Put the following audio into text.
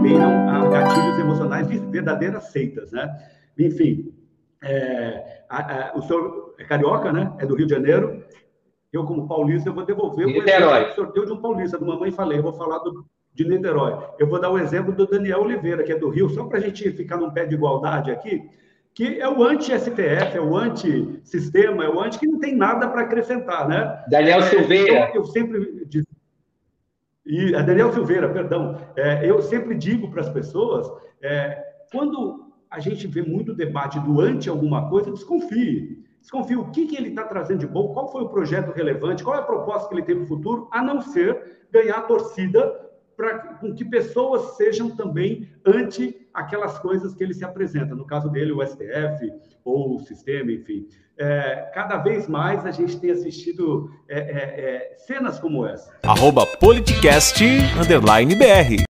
beiram a gatilhos emocionais de verdadeiras seitas, né? Enfim, é, a, a, o senhor é carioca, né? É do Rio de Janeiro. Eu, como paulista, eu vou devolver o sorteio de um paulista, do Mamãe Falei. Eu vou falar do, de Niterói. Eu vou dar o exemplo do Daniel Oliveira, que é do Rio, só para a gente ficar num pé de igualdade aqui, que é o anti-STF, é o anti-sistema, é o anti que não tem nada para acrescentar, né? Daniel Silveira. É, eu, eu sempre e a Daniel Silveira, perdão. É, eu sempre digo para as pessoas, é, quando a gente vê muito debate do anti alguma coisa, desconfie. Desconfie o que, que ele está trazendo de bom, qual foi o projeto relevante, qual é a proposta que ele tem para o futuro, a não ser ganhar torcida para que pessoas sejam também anti aquelas coisas que ele se apresenta. No caso dele, o STF ou o sistema, enfim. É, cada vez mais a gente tem assistido é, é, é cenas como essa. Arroba politicast, underline BR.